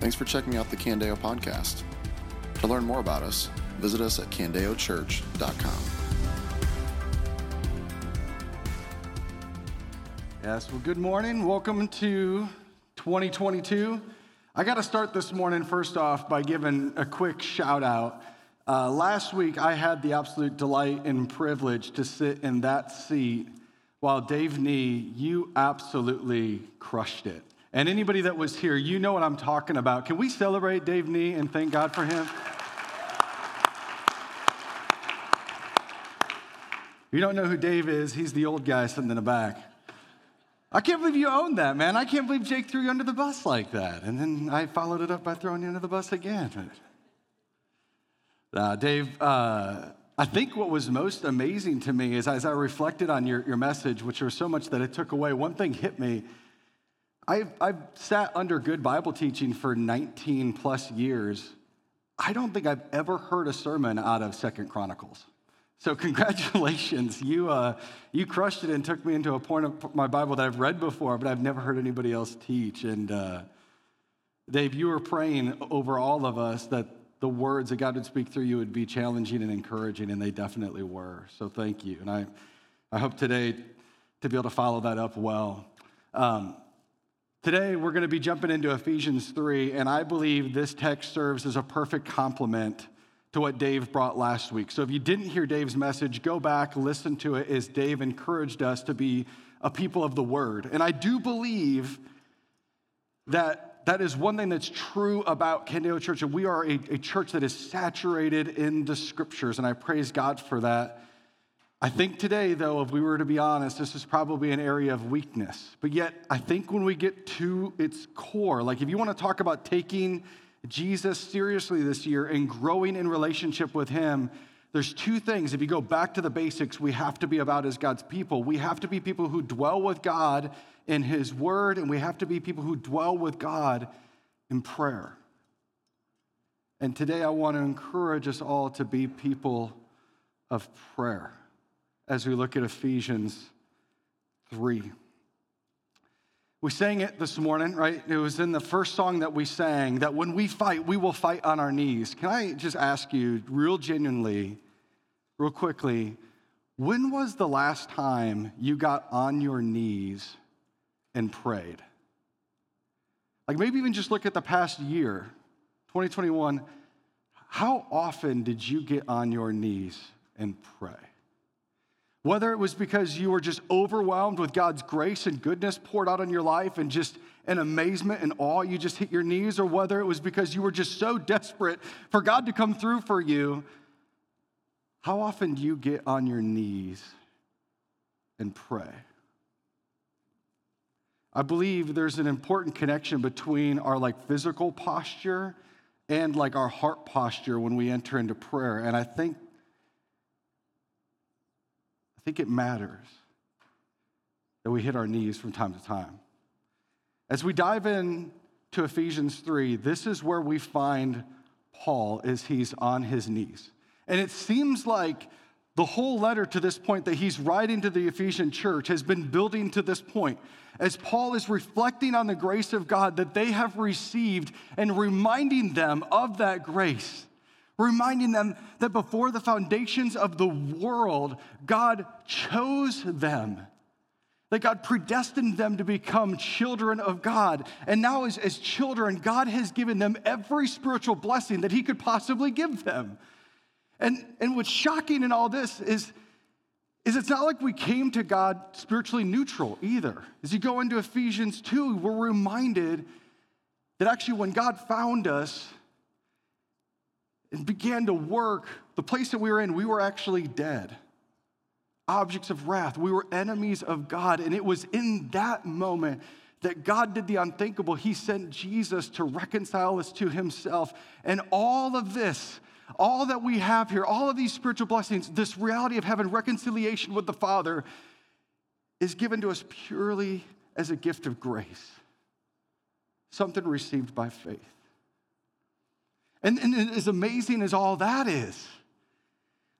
Thanks for checking out the Candeo podcast. To learn more about us, visit us at candeochurch.com. Yes, well, good morning. Welcome to 2022. I got to start this morning, first off, by giving a quick shout out. Uh, last week, I had the absolute delight and privilege to sit in that seat while Dave Nee, you absolutely crushed it. And anybody that was here, you know what I'm talking about. Can we celebrate Dave Nee and thank God for him? If you don't know who Dave is, he's the old guy sitting in the back. I can't believe you owned that, man. I can't believe Jake threw you under the bus like that. And then I followed it up by throwing you under the bus again. Uh, Dave, uh, I think what was most amazing to me is as I reflected on your, your message, which was so much that it took away, one thing hit me. I've, I've sat under good Bible teaching for 19 plus years. I don't think I've ever heard a sermon out of Second Chronicles. So congratulations, you uh, you crushed it and took me into a point of my Bible that I've read before, but I've never heard anybody else teach. And uh, Dave, you were praying over all of us that the words that God would speak through you would be challenging and encouraging, and they definitely were. So thank you, and I I hope today to be able to follow that up well. Um, Today, we're going to be jumping into Ephesians 3, and I believe this text serves as a perfect complement to what Dave brought last week. So if you didn't hear Dave's message, go back, listen to it as Dave encouraged us to be a people of the word. And I do believe that that is one thing that's true about Candeo Church, and we are a, a church that is saturated in the scriptures, and I praise God for that. I think today, though, if we were to be honest, this is probably an area of weakness. But yet, I think when we get to its core, like if you want to talk about taking Jesus seriously this year and growing in relationship with Him, there's two things. If you go back to the basics, we have to be about as God's people. We have to be people who dwell with God in His Word, and we have to be people who dwell with God in prayer. And today I want to encourage us all to be people of prayer as we look at Ephesians 3. We sang it this morning, right? It was in the first song that we sang that when we fight, we will fight on our knees. Can I just ask you, real genuinely, real quickly, when was the last time you got on your knees and prayed? Like maybe even just look at the past year, 2021. How often did you get on your knees and pray? Whether it was because you were just overwhelmed with God's grace and goodness poured out on your life and just in amazement and awe, you just hit your knees, or whether it was because you were just so desperate for God to come through for you, how often do you get on your knees and pray? I believe there's an important connection between our like physical posture and like our heart posture when we enter into prayer. And I think think it matters that we hit our knees from time to time. As we dive in to Ephesians 3, this is where we find Paul as he's on his knees. And it seems like the whole letter to this point that he's writing to the Ephesian church has been building to this point. As Paul is reflecting on the grace of God that they have received and reminding them of that grace reminding them that before the foundations of the world, God chose them. That God predestined them to become children of God. And now, as, as children, God has given them every spiritual blessing that He could possibly give them. And, and what's shocking in all this is, is it's not like we came to God spiritually neutral either. As you go into Ephesians 2, we're reminded that actually when God found us, and began to work, the place that we were in, we were actually dead. Objects of wrath. We were enemies of God. And it was in that moment that God did the unthinkable. He sent Jesus to reconcile us to himself. And all of this, all that we have here, all of these spiritual blessings, this reality of having reconciliation with the Father is given to us purely as a gift of grace, something received by faith. And, and as amazing as all that is,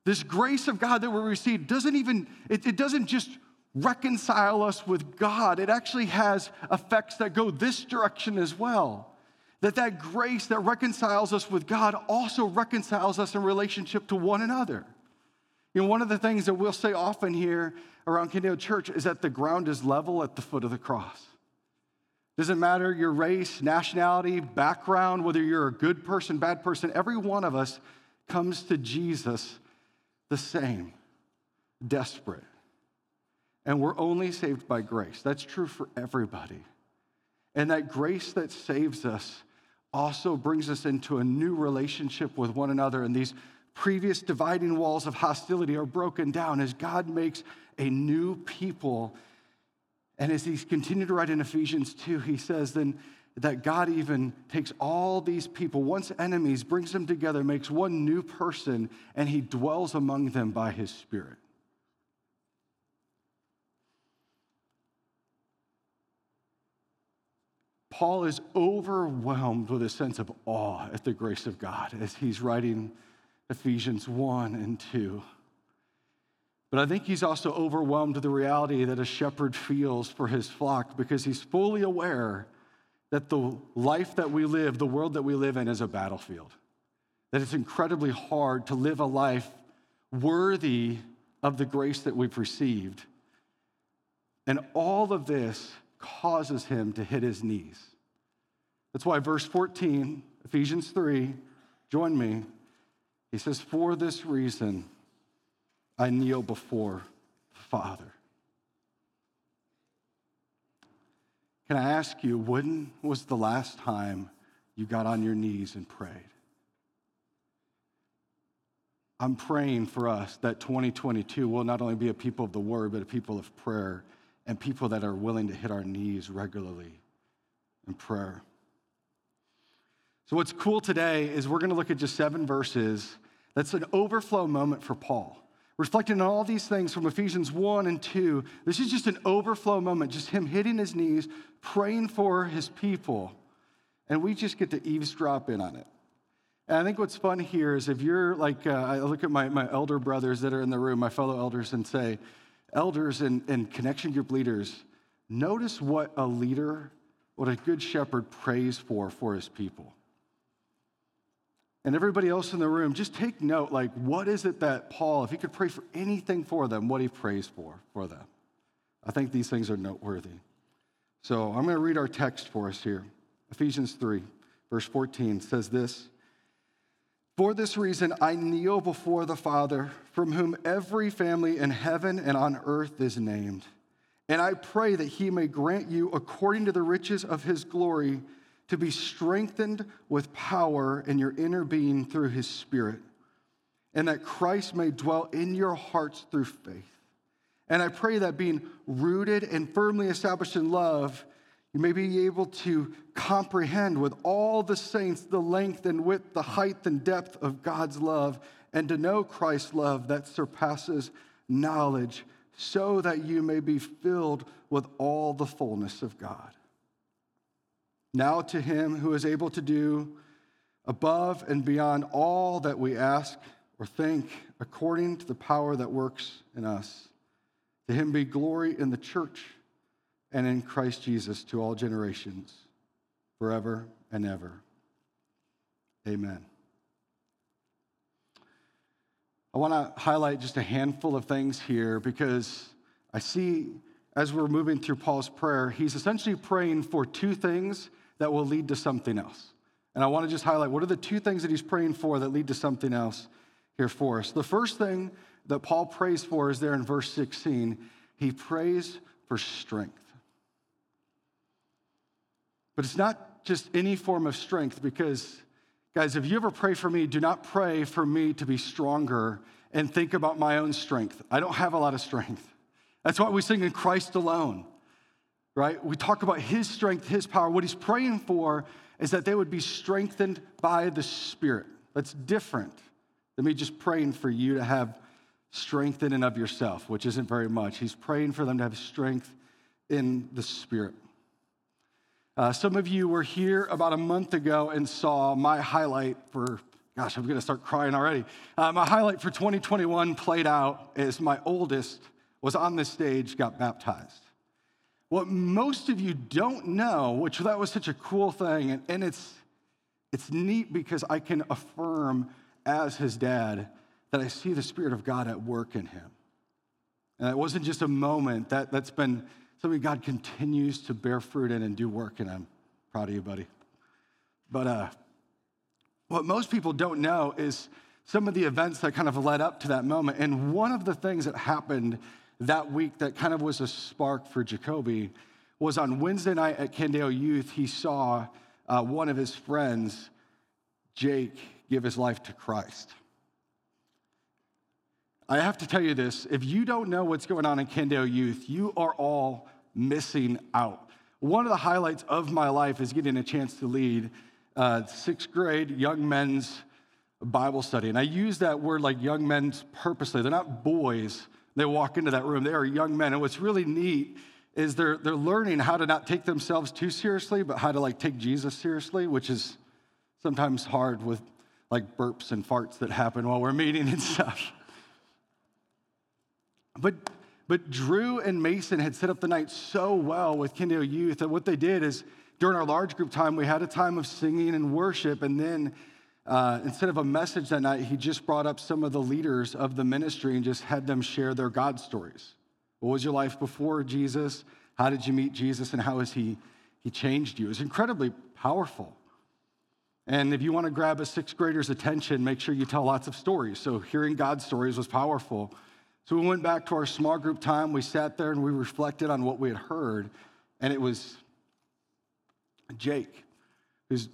this grace of God that we receive doesn't even, it, it doesn't just reconcile us with God, it actually has effects that go this direction as well. that that grace that reconciles us with God also reconciles us in relationship to one another. You know, one of the things that we'll say often here around Candeo Church is that the ground is level at the foot of the cross. Doesn't matter your race, nationality, background, whether you're a good person, bad person, every one of us comes to Jesus the same, desperate. And we're only saved by grace. That's true for everybody. And that grace that saves us also brings us into a new relationship with one another. And these previous dividing walls of hostility are broken down as God makes a new people. And as he's continued to write in Ephesians 2, he says then that God even takes all these people, once enemies, brings them together, makes one new person, and he dwells among them by his Spirit. Paul is overwhelmed with a sense of awe at the grace of God as he's writing Ephesians 1 and 2. But I think he's also overwhelmed with the reality that a shepherd feels for his flock because he's fully aware that the life that we live, the world that we live in, is a battlefield. That it's incredibly hard to live a life worthy of the grace that we've received. And all of this causes him to hit his knees. That's why verse 14, Ephesians 3, join me. He says, For this reason, I kneel before the Father. Can I ask you, when was the last time you got on your knees and prayed? I'm praying for us that 2022 will not only be a people of the word, but a people of prayer and people that are willing to hit our knees regularly in prayer. So, what's cool today is we're going to look at just seven verses. That's an overflow moment for Paul. Reflecting on all these things from Ephesians 1 and 2, this is just an overflow moment, just him hitting his knees, praying for his people. And we just get to eavesdrop in on it. And I think what's fun here is if you're like, uh, I look at my, my elder brothers that are in the room, my fellow elders, and say, elders and, and connection group leaders, notice what a leader, what a good shepherd prays for for his people and everybody else in the room, just take note like, what is it that Paul, if he could pray for anything for them, what he prays for for them? I think these things are noteworthy. So I'm going to read our text for us here. Ephesians 3, verse 14 says this For this reason, I kneel before the Father, from whom every family in heaven and on earth is named. And I pray that he may grant you, according to the riches of his glory, to be strengthened with power in your inner being through his Spirit, and that Christ may dwell in your hearts through faith. And I pray that being rooted and firmly established in love, you may be able to comprehend with all the saints the length and width, the height and depth of God's love, and to know Christ's love that surpasses knowledge, so that you may be filled with all the fullness of God. Now to him who is able to do above and beyond all that we ask or think, according to the power that works in us. To him be glory in the church and in Christ Jesus to all generations, forever and ever. Amen. I want to highlight just a handful of things here because I see as we're moving through Paul's prayer, he's essentially praying for two things that will lead to something else. And I want to just highlight what are the two things that he's praying for that lead to something else here for us. The first thing that Paul prays for is there in verse 16. He prays for strength. But it's not just any form of strength because, guys, if you ever pray for me, do not pray for me to be stronger and think about my own strength. I don't have a lot of strength. That's why we sing in Christ alone right? We talk about his strength, his power. What he's praying for is that they would be strengthened by the Spirit. That's different than me just praying for you to have strength in and of yourself, which isn't very much. He's praying for them to have strength in the Spirit. Uh, some of you were here about a month ago and saw my highlight for, gosh, I'm going to start crying already. Uh, my highlight for 2021 played out as my oldest was on this stage, got baptized. What most of you don't know, which that was such a cool thing, and, and it's, it's neat because I can affirm as his dad that I see the Spirit of God at work in him. And it wasn't just a moment, that, that's been something God continues to bear fruit in and do work in. I'm proud of you, buddy. But uh, what most people don't know is some of the events that kind of led up to that moment. And one of the things that happened that week that kind of was a spark for Jacoby was on Wednesday night at Candeo Youth, he saw uh, one of his friends, Jake, give his life to Christ. I have to tell you this if you don't know what's going on in Candeo Youth, you are all missing out. One of the highlights of my life is getting a chance to lead uh, sixth grade young men's Bible study. And I use that word like young men's purposely. They're not boys. They walk into that room, they are young men. And what's really neat is they're, they're learning how to not take themselves too seriously, but how to like take Jesus seriously, which is sometimes hard with like burps and farts that happen while we're meeting and stuff. But, but Drew and Mason had set up the night so well with Candeo Youth that what they did is during our large group time, we had a time of singing and worship. And then uh, instead of a message that night, he just brought up some of the leaders of the ministry and just had them share their God stories. What was your life before Jesus? How did you meet Jesus? And how has he, he changed you? It was incredibly powerful. And if you want to grab a sixth grader's attention, make sure you tell lots of stories. So hearing God's stories was powerful. So we went back to our small group time. We sat there and we reflected on what we had heard. And it was Jake, who's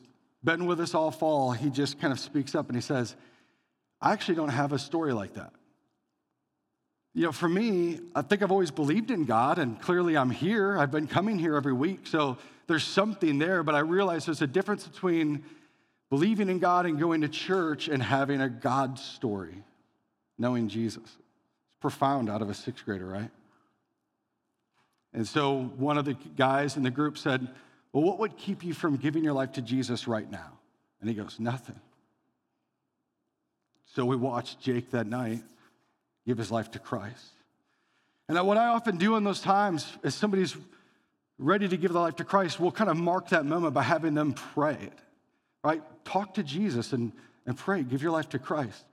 been with us all fall. He just kind of speaks up and he says, I actually don't have a story like that. You know, for me, I think I've always believed in God, and clearly I'm here. I've been coming here every week, so there's something there, but I realize there's a difference between believing in God and going to church and having a God story, knowing Jesus It's profound out of a sixth grader, right? And so one of the guys in the group said, Well, what would keep you from giving your life to Jesus right now? And he goes, Nothing. So we watched Jake that night give his life to Christ. And what I often do in those times is somebody's ready to give their life to Christ, we'll kind of mark that moment by having them pray it, right? Talk to Jesus and, and pray, give your life to Christ.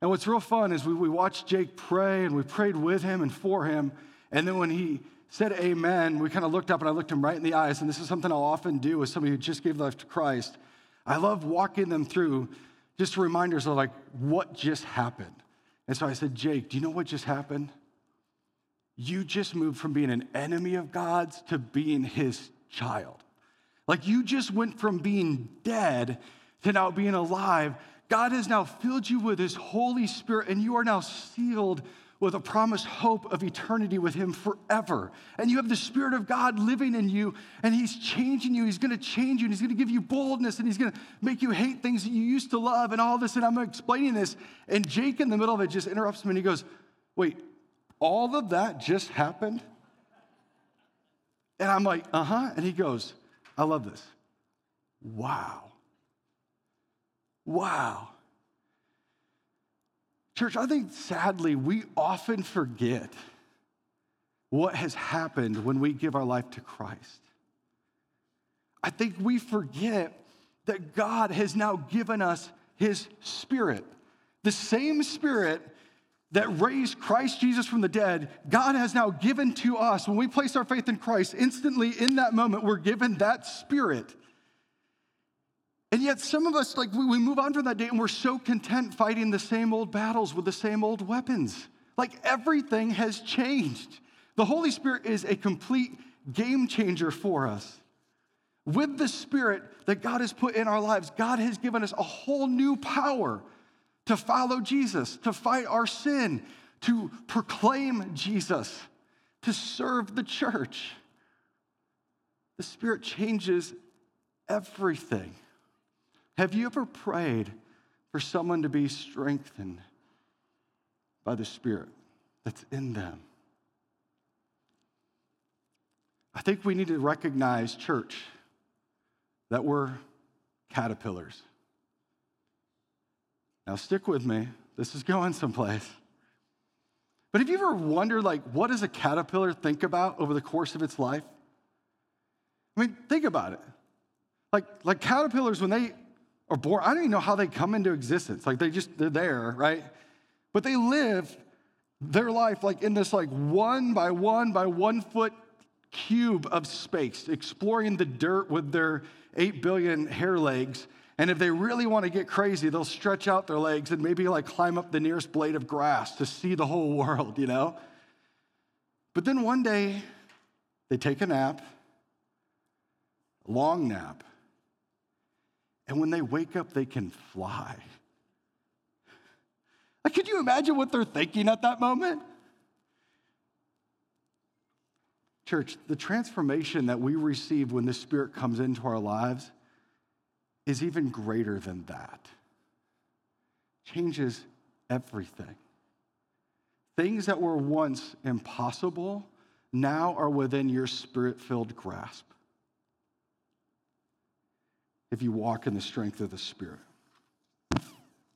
And what's real fun is we, we watched Jake pray and we prayed with him and for him. And then when he said amen, we kind of looked up and I looked him right in the eyes. And this is something I'll often do with somebody who just gave life to Christ. I love walking them through just reminders of like what just happened. And so I said, Jake, do you know what just happened? You just moved from being an enemy of God's to being his child. Like you just went from being dead to now being alive God has now filled you with His Holy Spirit, and you are now sealed with a promised hope of eternity with Him forever. And you have the Spirit of God living in you, and He's changing you. He's going to change you, and He's going to give you boldness, and He's going to make you hate things that you used to love, and all this. And I'm explaining this, and Jake in the middle of it just interrupts me, and he goes, Wait, all of that just happened? And I'm like, Uh huh. And he goes, I love this. Wow. Wow. Church, I think sadly we often forget what has happened when we give our life to Christ. I think we forget that God has now given us his spirit. The same spirit that raised Christ Jesus from the dead, God has now given to us. When we place our faith in Christ, instantly in that moment, we're given that spirit. And yet, some of us, like, we move on from that day and we're so content fighting the same old battles with the same old weapons. Like, everything has changed. The Holy Spirit is a complete game changer for us. With the Spirit that God has put in our lives, God has given us a whole new power to follow Jesus, to fight our sin, to proclaim Jesus, to serve the church. The Spirit changes everything. Have you ever prayed for someone to be strengthened by the Spirit that's in them? I think we need to recognize, church, that we're caterpillars. Now, stick with me. This is going someplace. But have you ever wondered, like, what does a caterpillar think about over the course of its life? I mean, think about it. Like, like caterpillars, when they or born. I don't even know how they come into existence. Like they just, they're there, right? But they live their life like in this like one by one by one foot cube of space, exploring the dirt with their 8 billion hair legs. And if they really want to get crazy, they'll stretch out their legs and maybe like climb up the nearest blade of grass to see the whole world, you know? But then one day, they take a nap, a long nap, and when they wake up, they can fly. Like, could you imagine what they're thinking at that moment? Church, the transformation that we receive when the Spirit comes into our lives is even greater than that. Changes everything. Things that were once impossible now are within your spirit filled grasp if you walk in the strength of the Spirit.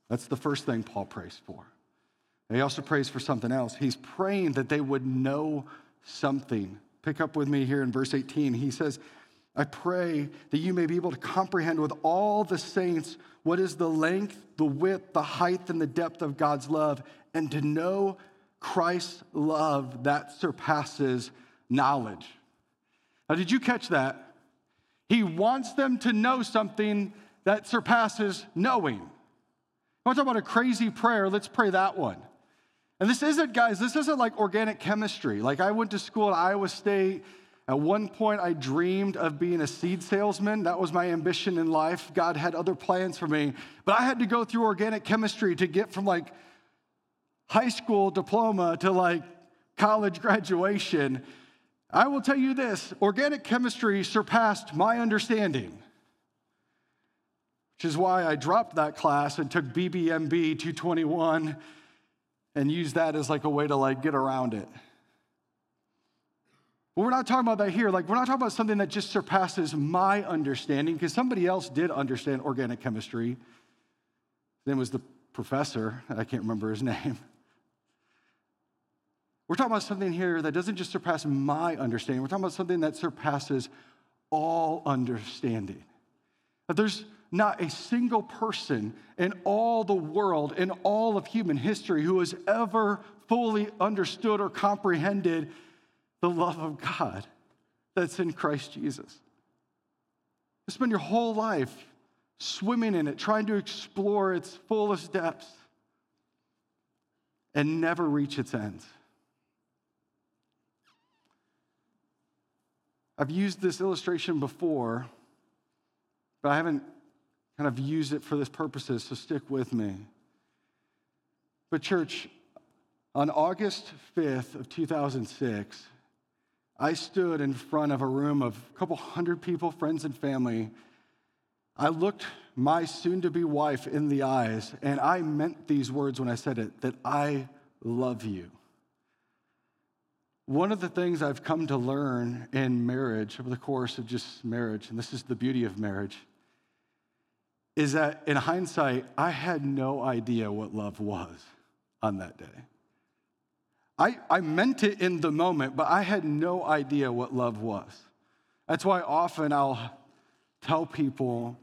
That's the first thing Paul prays for. He also prays for something else. He's praying that they would know something. Pick up with me here in verse 18. He says, I pray that you may be able to comprehend with all the saints what is the length, the width, the height, and the depth of God's love, and to know Christ's love that surpasses knowledge. Now, did you catch that? He wants them to know something that surpasses knowing. I want to talk about a crazy prayer? Let's pray that one. And this isn't, guys, this isn't like organic chemistry. Like, I went to school at Iowa State. At one point, I dreamed of being a seed salesman. That was my ambition in life. God had other plans for me. But I had to go through organic chemistry to get from like high school diploma to like college graduation. I will tell you this organic chemistry surpassed my understanding, which is why I dropped that class and took BBMB 221 and used that as like a way to like get around it. But we're not talking about that here. Like, we're not talking about something that just surpasses my understanding, because somebody else did understand organic chemistry. Name was the professor. I can't remember his name. We're talking about something here that doesn't just surpass my understanding, we're talking about something that surpasses all understanding. That there's not a single person in all the world, in all of human history, who has ever fully understood or comprehended the love of God that's in Christ Jesus. You spend your whole life swimming in it, trying to explore its fullest depths, and never reach its ends. I've used this illustration before, but I haven't kind of used it for this purposes, so stick with me. But, church, on August 5th of 2006, I stood in front of a room of a couple hundred people, friends and family. I looked my soon to be wife in the eyes, and I meant these words when I said it that I love you. One of the things I've come to learn in marriage over the course of just marriage, and this is the beauty of marriage, is that in hindsight, I had no idea what love was on that day. I, I meant it in the moment, but I had no idea what love was. That's why often I'll tell people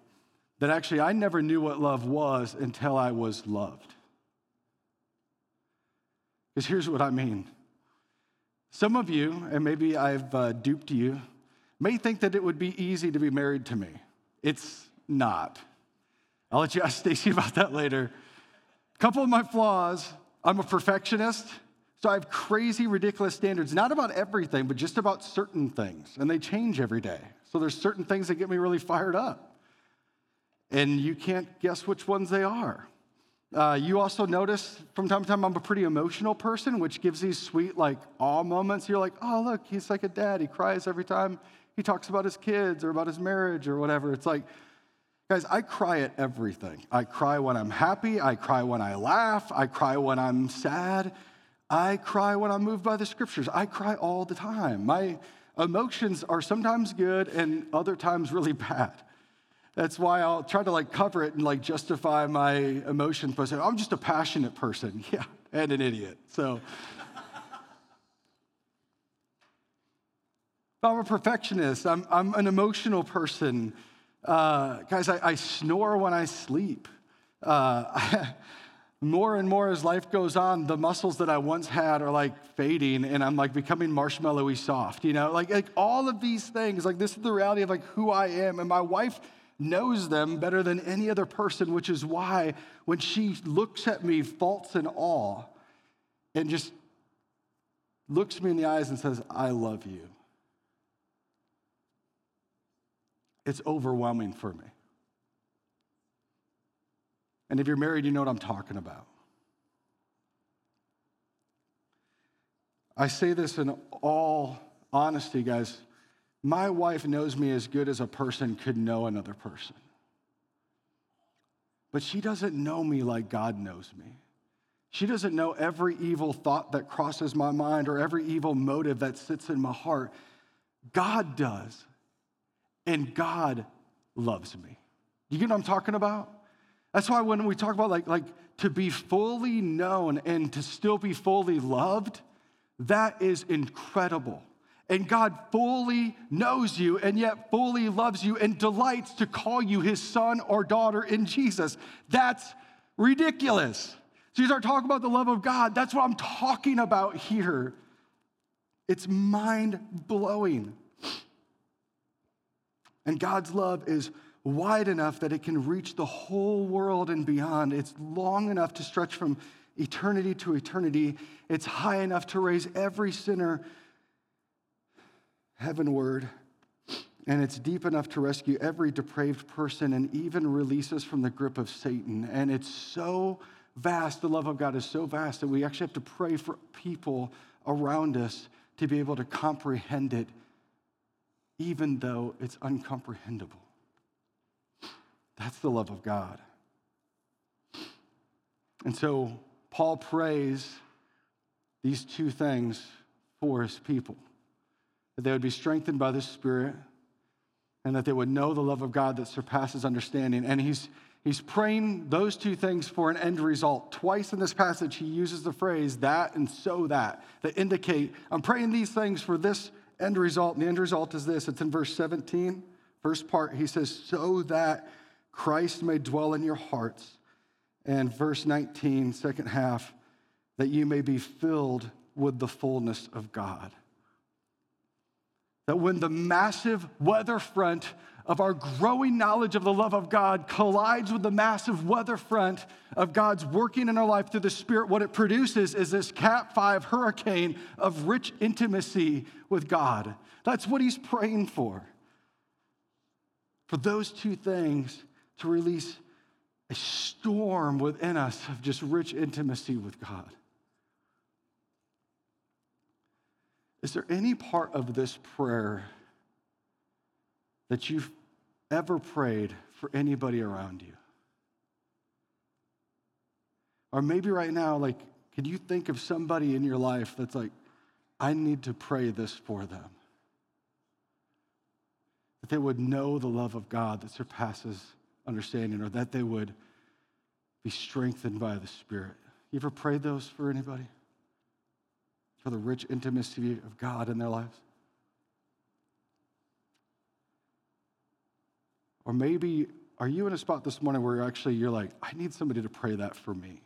that actually I never knew what love was until I was loved. Because here's what I mean some of you, and maybe I've uh, duped you, may think that it would be easy to be married to me. It's not. I'll let you ask Stacy about that later. A couple of my flaws I'm a perfectionist, so I have crazy, ridiculous standards, not about everything, but just about certain things, and they change every day. So there's certain things that get me really fired up, and you can't guess which ones they are. Uh, you also notice from time to time I'm a pretty emotional person, which gives these sweet, like, awe moments. You're like, oh, look, he's like a dad. He cries every time he talks about his kids or about his marriage or whatever. It's like, guys, I cry at everything. I cry when I'm happy. I cry when I laugh. I cry when I'm sad. I cry when I'm moved by the scriptures. I cry all the time. My emotions are sometimes good and other times really bad. That's why I'll try to like cover it and like justify my emotions by saying, I'm just a passionate person. Yeah, and an idiot. So I'm a perfectionist. I'm, I'm an emotional person. Uh, guys, I, I, snore when I sleep. Uh, more and more as life goes on, the muscles that I once had are like fading and I'm like becoming marshmallowy soft, you know? Like, like all of these things, like this is the reality of like who I am. And my wife knows them better than any other person, which is why when she looks at me, faults and awe, and just looks me in the eyes and says, I love you. It's overwhelming for me. And if you're married, you know what I'm talking about. I say this in all honesty, guys. My wife knows me as good as a person could know another person. But she doesn't know me like God knows me. She doesn't know every evil thought that crosses my mind or every evil motive that sits in my heart. God does. And God loves me. You get what I'm talking about? That's why when we talk about like, like to be fully known and to still be fully loved, that is incredible. And God fully knows you and yet fully loves you and delights to call you his son or daughter in Jesus. That's ridiculous. So you start talking about the love of God. That's what I'm talking about here. It's mind blowing. And God's love is wide enough that it can reach the whole world and beyond. It's long enough to stretch from eternity to eternity. It's high enough to raise every sinner heavenward. And it's deep enough to rescue every depraved person and even release us from the grip of Satan. And it's so vast, the love of God is so vast that we actually have to pray for people around us to be able to comprehend it, even though it's uncomprehendable. That's the love of God. And so Paul prays these two things for his people that they would be strengthened by the Spirit and that they would know the love of God that surpasses understanding. And he's, he's praying those two things for an end result. Twice in this passage, he uses the phrase that and so that, that indicate, I'm praying these things for this end result. And the end result is this it's in verse 17, first part. He says, so that Christ may dwell in your hearts. And verse 19, second half, that you may be filled with the fullness of God. That when the massive weather front of our growing knowledge of the love of God collides with the massive weather front of God's working in our life through the Spirit, what it produces is this Cat 5 hurricane of rich intimacy with God. That's what he's praying for. For those two things to release a storm within us of just rich intimacy with God. Is there any part of this prayer that you've ever prayed for anybody around you? Or maybe right now, like, can you think of somebody in your life that's like, I need to pray this for them? That they would know the love of God that surpasses understanding, or that they would be strengthened by the Spirit. You ever prayed those for anybody? For the rich intimacy of God in their lives? Or maybe are you in a spot this morning where actually you're like, I need somebody to pray that for me?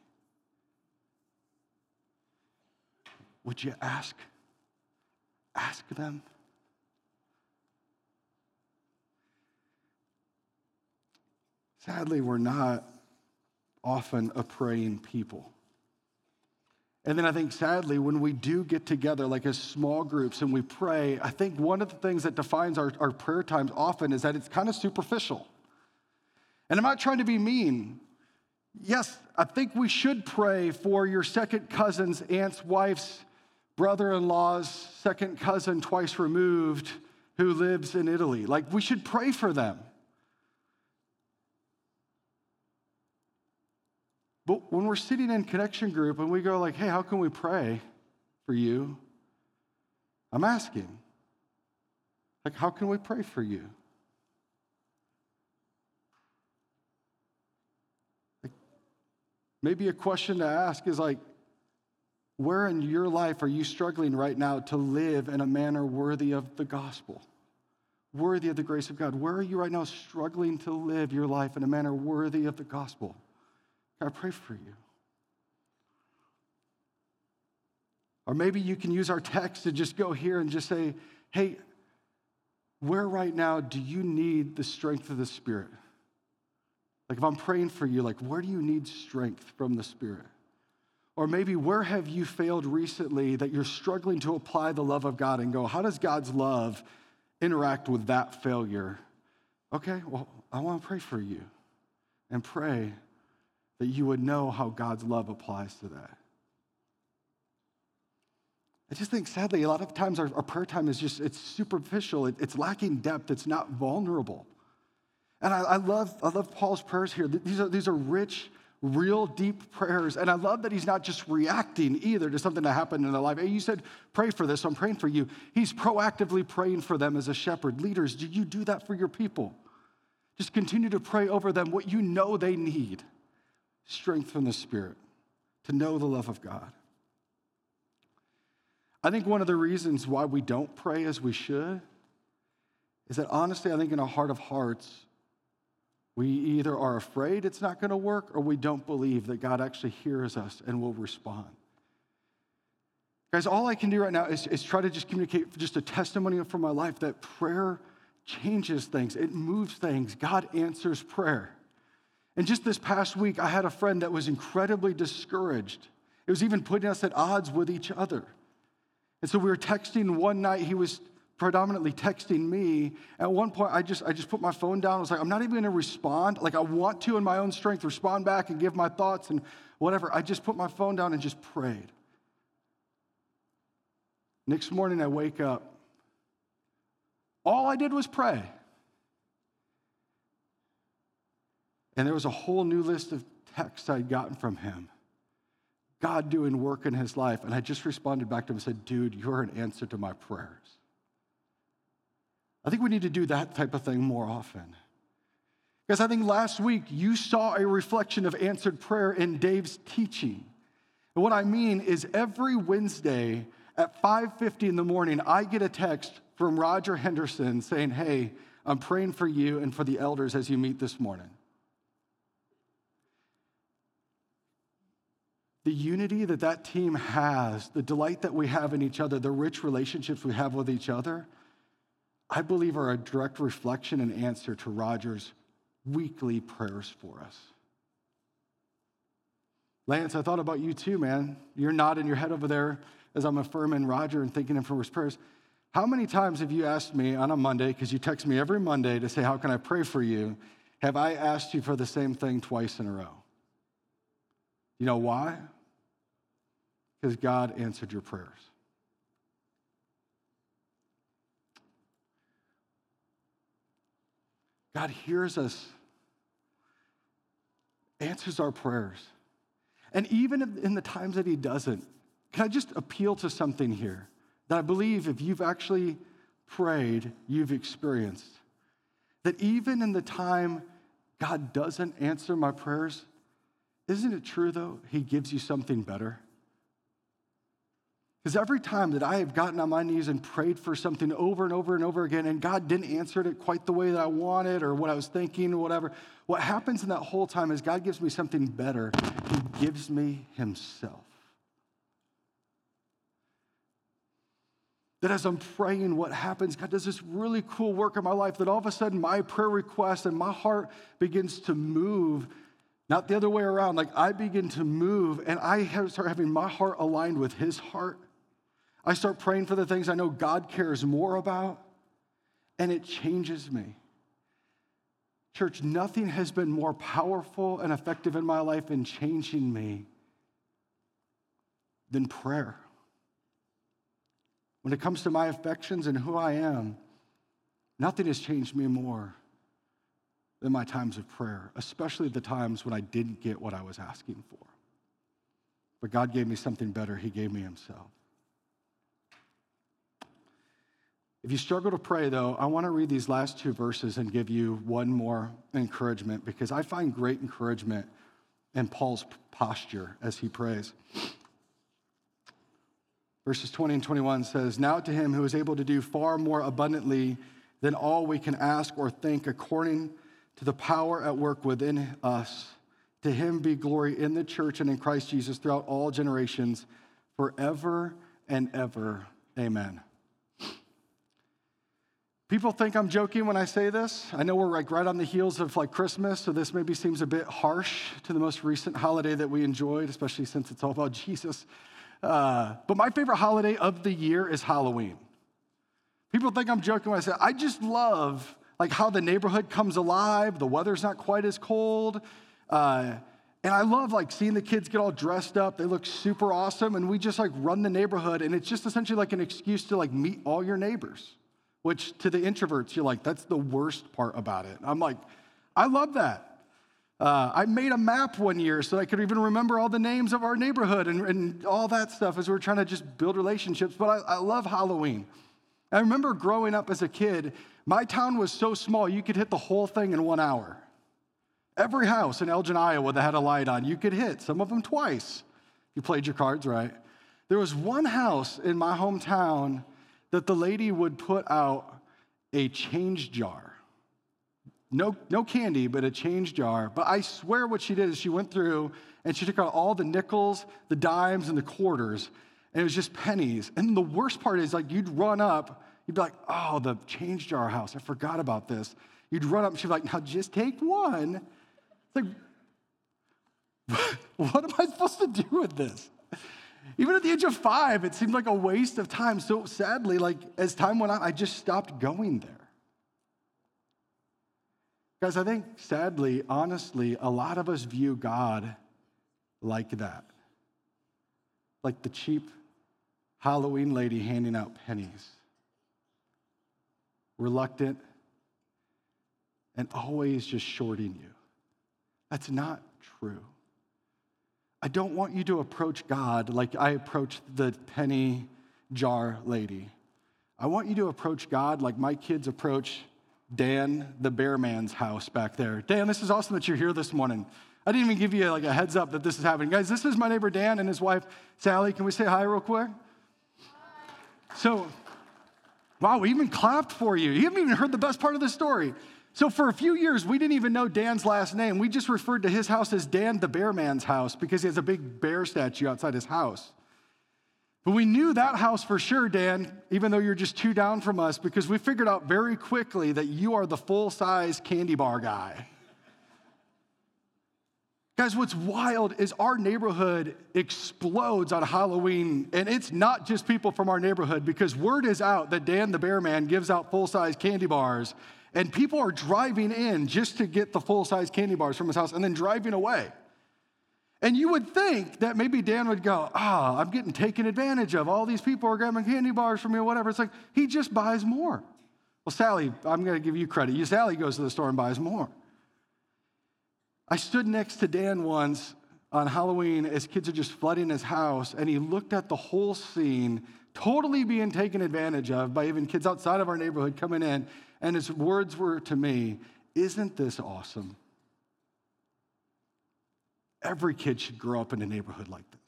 Would you ask? Ask them. Sadly, we're not often a praying people. And then I think, sadly, when we do get together, like as small groups, and we pray, I think one of the things that defines our, our prayer times often is that it's kind of superficial. And I'm not trying to be mean. Yes, I think we should pray for your second cousin's aunt's wife's brother in law's second cousin, twice removed, who lives in Italy. Like, we should pray for them. But when we're sitting in connection group and we go like, hey, how can we pray for you? I'm asking, like, how can we pray for you? Maybe a question to ask is like, where in your life are you struggling right now to live in a manner worthy of the gospel? worthy of the grace of God? Where are you right now struggling to live your life in a manner worthy of the gospel? I pray for you. Or maybe you can use our text to just go here and just say, hey, where right now do you need the strength of the Spirit? Like if I'm praying for you, like where do you need strength from the Spirit? Or maybe where have you failed recently that you're struggling to apply the love of God and go, how does God's love interact with that failure? Okay, well, I want to pray for you and pray that you would know how God's love applies to that. I just think, sadly, a lot of times our, our prayer time is just, it's superficial. It, it's lacking depth. It's not vulnerable. And I, I, love, I love Paul's prayers here. These are, these are rich, real, deep prayers. And I love that he's not just reacting either to something that happened in their life. Hey, you said, pray for this, I'm praying for you. He's proactively praying for them as a shepherd. Leaders, do you do that for your people? Just continue to pray over them what you know they need strength from the Spirit to know the love of God. I think one of the reasons why we don't pray as we should is that honestly, I think in our heart of hearts, we either are afraid it's not going to work or we don't believe that God actually hears us and will respond. Guys, all I can do right now is, is try to just communicate just a testimony from my life that prayer changes things, it moves things. God answers prayer. And just this past week, I had a friend that was incredibly discouraged. It was even putting us at odds with each other. And so we were texting one night. He was predominantly texting me. At one point, I just, I just put my phone down. I was like, I'm not even going to respond. Like, I want to, in my own strength, respond back and give my thoughts and whatever. I just put my phone down and just prayed. Next morning, I wake up. All I did was pray. And there was a whole new list of texts I'd gotten from him. God doing work in his life. And I just responded back to him and said, Dude, you're an answer to my prayers. I think we need to do that type of thing more often. Because I think last week you saw a reflection of answered prayer in Dave's teaching. And what I mean is every Wednesday at 5:50 in the morning, I get a text from Roger Henderson saying, Hey, I'm praying for you and for the elders as you meet this morning. The unity that that team has, the delight that we have in each other, the rich relationships we have with each other, I believe are a direct reflection and answer to Roger's weekly prayers for us. Lance, I thought about you too, man. You're nodding your head over there as I'm affirming Roger and thinking him for his prayers. How many times have you asked me on a Monday, because you text me every Monday to say, How can I pray for you? Have I asked you for the same thing twice in a row? You know why? Because God answered your prayers. God hears us, answers our prayers. And even in the times that He doesn't, can I just appeal to something here that I believe if you've actually prayed, you've experienced? That even in the time God doesn't answer my prayers, isn't it true though? He gives you something better. Because every time that I have gotten on my knees and prayed for something over and over and over again, and God didn't answer it quite the way that I wanted or what I was thinking or whatever, what happens in that whole time is God gives me something better. He gives me Himself. That as I'm praying, what happens? God does this really cool work in my life that all of a sudden my prayer request and my heart begins to move not the other way around. Like I begin to move and I start having my heart aligned with his heart. I start praying for the things I know God cares more about, and it changes me. Church, nothing has been more powerful and effective in my life in changing me than prayer. When it comes to my affections and who I am, nothing has changed me more than my times of prayer, especially the times when I didn't get what I was asking for. But God gave me something better, He gave me Himself. If you struggle to pray, though, I want to read these last two verses and give you one more encouragement because I find great encouragement in Paul's posture as he prays. Verses 20 and 21 says, Now to him who is able to do far more abundantly than all we can ask or think according to the power at work within us. To him be glory in the church and in Christ Jesus throughout all generations, forever and ever. Amen. People think I'm joking when I say this. I know we're like right on the heels of like Christmas, so this maybe seems a bit harsh to the most recent holiday that we enjoyed, especially since it's all about Jesus. Uh, but my favorite holiday of the year is Halloween. People think I'm joking when I say I just love like how the neighborhood comes alive. The weather's not quite as cold. Uh, and I love like seeing the kids get all dressed up. They look super awesome. And we just like run the neighborhood. And it's just essentially like an excuse to like meet all your neighbors, which to the introverts, you're like, that's the worst part about it. I'm like, I love that. Uh, I made a map one year so I could even remember all the names of our neighborhood and, and all that stuff as we are trying to just build relationships. But I, I love Halloween. I remember growing up as a kid, my town was so small you could hit the whole thing in one hour. Every house in Elgin, Iowa that had a light on, you could hit, some of them twice, you played your cards right. There was one house in my hometown that the lady would put out a change jar. No, no candy, but a change jar. But I swear what she did is she went through and she took out all the nickels, the dimes, and the quarters, and it was just pennies. And the worst part is like you'd run up, you'd be like, oh, the change jar house, I forgot about this. You'd run up and she'd be like, now just take one. It's like, what am I supposed to do with this? Even at the age of five, it seemed like a waste of time. So sadly, like as time went on, I just stopped going there. Guys, I think sadly, honestly, a lot of us view God like that. Like the cheap Halloween lady handing out pennies. Reluctant and always just shorting you. That's not true. I don't want you to approach God like I approached the penny jar lady. I want you to approach God like my kids approach Dan, the bear man's house back there. Dan, this is awesome that you're here this morning. I didn't even give you like a heads up that this is happening. Guys, this is my neighbor Dan and his wife Sally. Can we say hi real quick? So, wow, we even clapped for you. You haven't even heard the best part of the story. So, for a few years, we didn't even know Dan's last name. We just referred to his house as Dan the Bear Man's house because he has a big bear statue outside his house. But we knew that house for sure, Dan, even though you're just two down from us, because we figured out very quickly that you are the full size candy bar guy. Guys, what's wild is our neighborhood explodes on Halloween, and it's not just people from our neighborhood because word is out that Dan the Bear Man gives out full size candy bars, and people are driving in just to get the full size candy bars from his house and then driving away. And you would think that maybe Dan would go, Ah, I'm getting taken advantage of. All these people are grabbing candy bars from me or whatever. It's like he just buys more. Well, Sally, I'm going to give you credit. You, Sally goes to the store and buys more. I stood next to Dan once on Halloween as kids are just flooding his house, and he looked at the whole scene, totally being taken advantage of by even kids outside of our neighborhood coming in. And his words were to me, Isn't this awesome? Every kid should grow up in a neighborhood like this.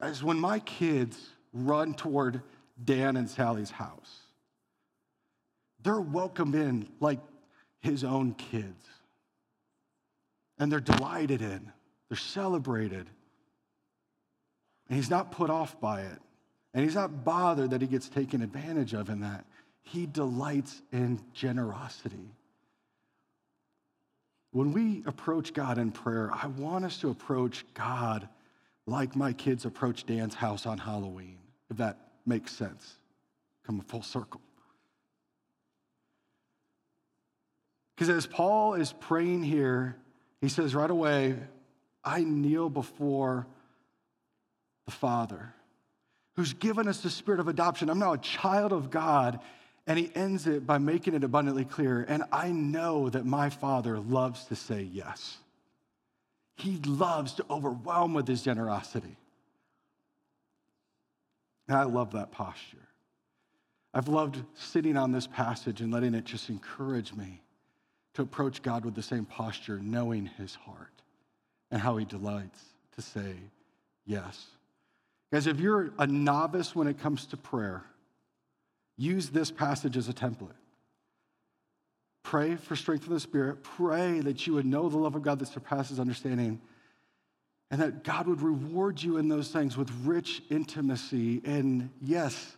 Guys, when my kids run toward Dan and Sally's house, they're welcomed in like his own kids. And they're delighted in, they're celebrated. And he's not put off by it. And he's not bothered that he gets taken advantage of in that. He delights in generosity. When we approach God in prayer, I want us to approach God like my kids approach Dan's house on Halloween, if that makes sense. Come full circle. Because as Paul is praying here, he says right away, I kneel before the Father who's given us the spirit of adoption. I'm now a child of God. And he ends it by making it abundantly clear. And I know that my Father loves to say yes. He loves to overwhelm with his generosity. And I love that posture. I've loved sitting on this passage and letting it just encourage me to approach God with the same posture, knowing his heart and how he delights to say yes. Guys, if you're a novice when it comes to prayer, use this passage as a template. Pray for strength of the Spirit. Pray that you would know the love of God that surpasses understanding and that God would reward you in those things with rich intimacy. And yes,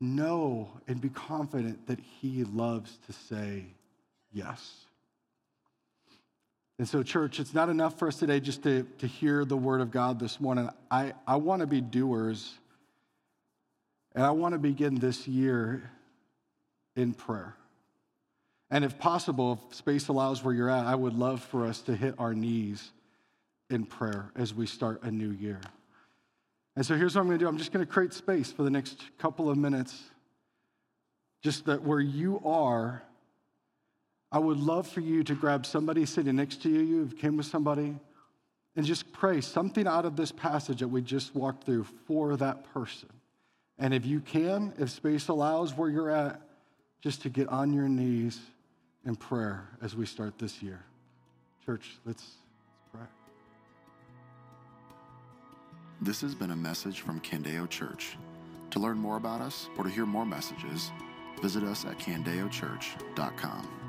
know and be confident that He loves to say yes. And so, church, it's not enough for us today just to, to hear the word of God this morning. I, I want to be doers, and I want to begin this year in prayer. And if possible, if space allows where you're at, I would love for us to hit our knees in prayer as we start a new year. And so here's what I'm going to do I'm just going to create space for the next couple of minutes, just that where you are, I would love for you to grab somebody sitting next to you, You've came with somebody, and just pray something out of this passage that we just walked through for that person. And if you can, if space allows where you're at, just to get on your knees in prayer as we start this year. Church, let's, let's pray. This has been a message from Candeo Church. To learn more about us or to hear more messages, visit us at candeochurch.com.